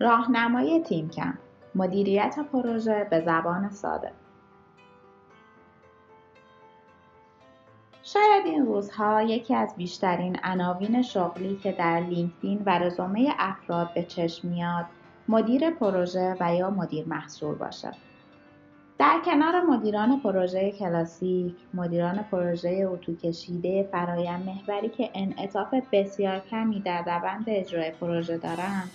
راهنمای تیمکم. مدیریت پروژه به زبان ساده. شاید این روزها یکی از بیشترین عناوین شغلی که در لینکدین و رزومه افراد به چشم میاد مدیر پروژه و یا مدیر محصول باشه. در کنار مدیران پروژه کلاسیک، مدیران پروژه اتو کشیده فرایند محوری که انعطاف بسیار کمی در روند اجرای پروژه دارند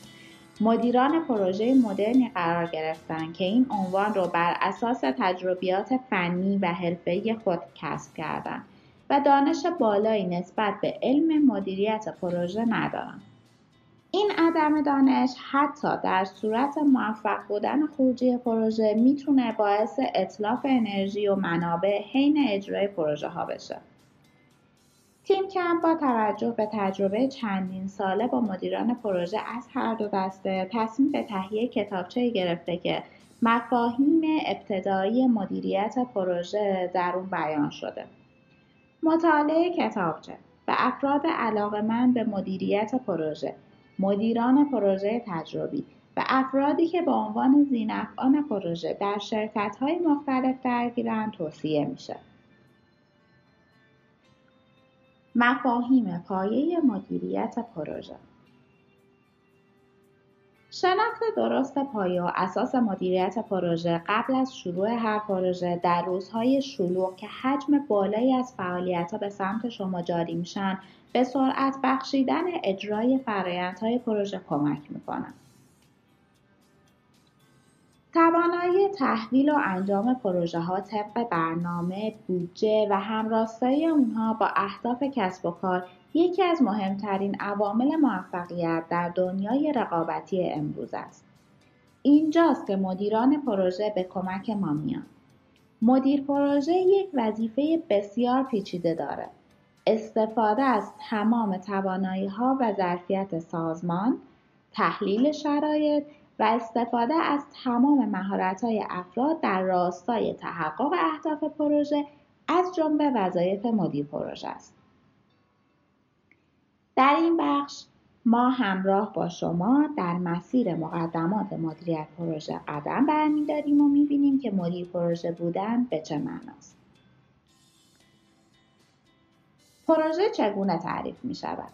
مدیران پروژه مدرنی قرار گرفتن که این عنوان رو بر اساس تجربیات فنی و حرفه‌ای خود کسب کردند و دانش بالایی نسبت به علم مدیریت پروژه ندارند. این عدم دانش حتی در صورت موفق بودن خروجی پروژه می‌تونه باعث اطلاف انرژی و منابع حین اجرای پروژه ها بشه. تیم کم با توجه به تجربه چندین ساله با مدیران پروژه از هر دو دسته تصمیم به تهیه کتابچه گرفته که مفاهیم ابتدایی مدیریت پروژه در اون بیان شده. مطالعه کتابچه به افراد علاقمند به مدیریت پروژه، مدیران پروژه تجربی و افرادی که به عنوان زینفعان پروژه در شرکت‌های مختلف درگیرند توصیه میشه. مفاهیم پایه مدیریت پروژه شناخت درست پایه و اساس مدیریت پروژه قبل از شروع هر پروژه در روزهای شلوغ که حجم بالایی از فعالیتها به سمت شما جاری میشن به سرعت بخشیدن اجرای فرایندهای پروژه کمک می‌کنن. توانایی تحویل و انجام ها طبق برنامه، بودجه و همراستایی اونها با اهداف کسب و کار یکی از مهمترین عوامل موفقیت در دنیای رقابتی امروز است. اینجاست که مدیران پروژه به کمک ما میان. مدیر پروژه یک وظیفه بسیار پیچیده داره. استفاده از تمام توانایی ها و ظرفیت سازمان، تحلیل شرایط و استفاده از تمام مهارت‌های افراد در راستای تحقق اهداف پروژه از جمله وظایف مدیر پروژه است. در این بخش ما همراه با شما در مسیر مقدمات مدیریت پروژه قدم برمیداریم و می‌بینیم که مدیر پروژه بودن به چه معناست. پروژه چگونه تعریف می شود؟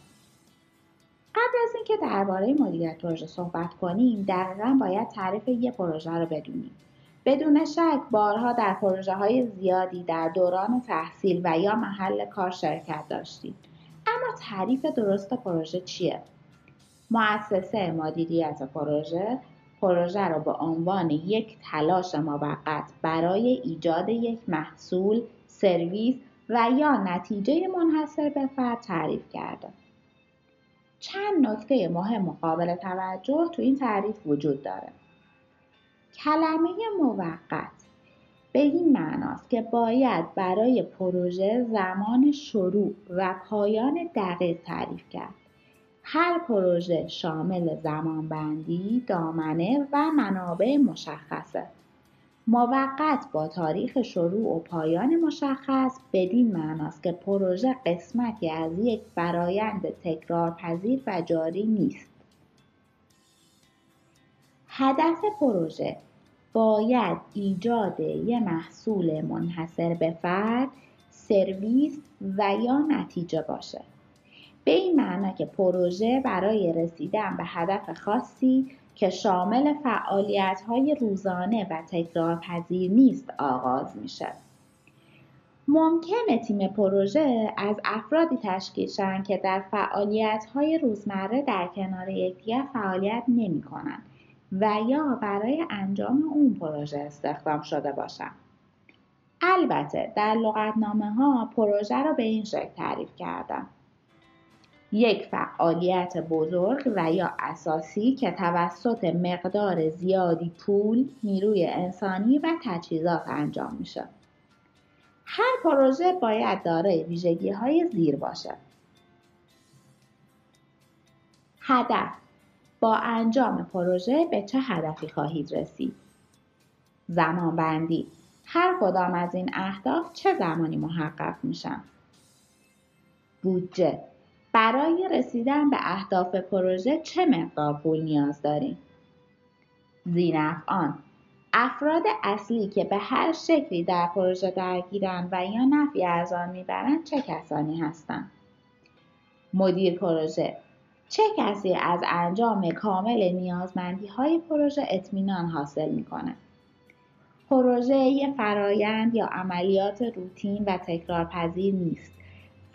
قبل از اینکه درباره مدیریت پروژه صحبت کنیم دقیقا باید تعریف یه پروژه رو بدونیم. بدون شک بارها در پروژه های زیادی در دوران تحصیل و یا محل کار شرکت داشتیم. اما تعریف درست پروژه چیه؟ مؤسسه مدیریت پروژه پروژه را به عنوان یک تلاش موقت برای ایجاد یک محصول سرویس و یا نتیجه منحصر به فرد تعریف کرده. چند نکته مهم و قابل توجه تو این تعریف وجود داره. کلمه موقت به این معناست که باید برای پروژه زمان شروع و پایان دقیق تعریف کرد. هر پروژه شامل زمانبندی، دامنه و منابع مشخصه. موقت با تاریخ شروع و پایان مشخص بدین معناست که پروژه قسمتی از یک فرایند تکرارپذیر و جاری نیست. هدف پروژه باید ایجاد یک محصول منحصر به فرد سرویس و یا نتیجه باشه. به این معنا که پروژه برای رسیدن به هدف خاصی که شامل های روزانه و تکرارپذیر نیست آغاز میشه. ممکنه تیم پروژه از افرادی تشکیل شن که در های روزمره در کنار یکدیگر فعالیت نمی‌کنن و یا برای انجام اون پروژه استخدام شده باشن. البته در لغتنامه ها پروژه را به این شکل تعریف کردن. یک فعالیت بزرگ و یا اساسی که توسط مقدار زیادی پول، نیروی انسانی و تجهیزات انجام میشه. هر پروژه باید دارای ویژگی های زیر باشه. هدف با انجام پروژه به چه هدفی خواهید رسید؟ زمان بندی هر کدام از این اهداف چه زمانی محقق میشن بودجه برای رسیدن به اهداف پروژه چه مقدار پول نیاز داریم؟ زینفعان افراد اصلی که به هر شکلی در پروژه درگیرند و یا نفی از آن می‌برند چه کسانی هستند مدیر پروژه. چه کسی از انجام کامل نیازمندی های پروژه اطمینان حاصل می‌کنه؟ پروژه یه فرایند یا عملیات روتین و تکرارپذیر نیست.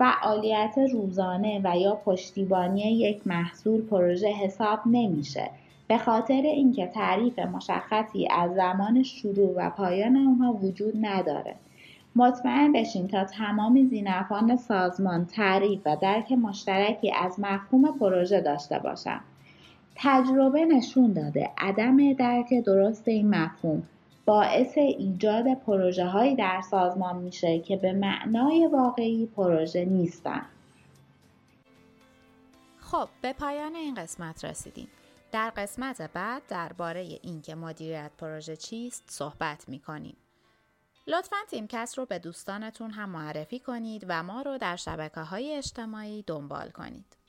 فعالیت روزانه و یا پشتیبانی یک محصول پروژه حساب نمیشه. به خاطر اینکه تعریف مشخصی از زمان شروع و پایان اونها وجود نداره. مطمئن بشین تا تمام زینفان سازمان تعریف و درک مشترکی از مفهوم پروژه داشته باشند تجربه نشون داده عدم درک درست این مفهوم. باعث ایجاد پروژه هایی در سازمان میشه که به معنای واقعی پروژه نیستن. خب به پایان این قسمت رسیدیم. در قسمت بعد درباره اینکه مدیریت پروژه چیست صحبت می‌کنیم. لطفا تیمکست رو به دوستانتون هم معرفی کنید و ما رو در شبکه های اجتماعی دنبال کنید.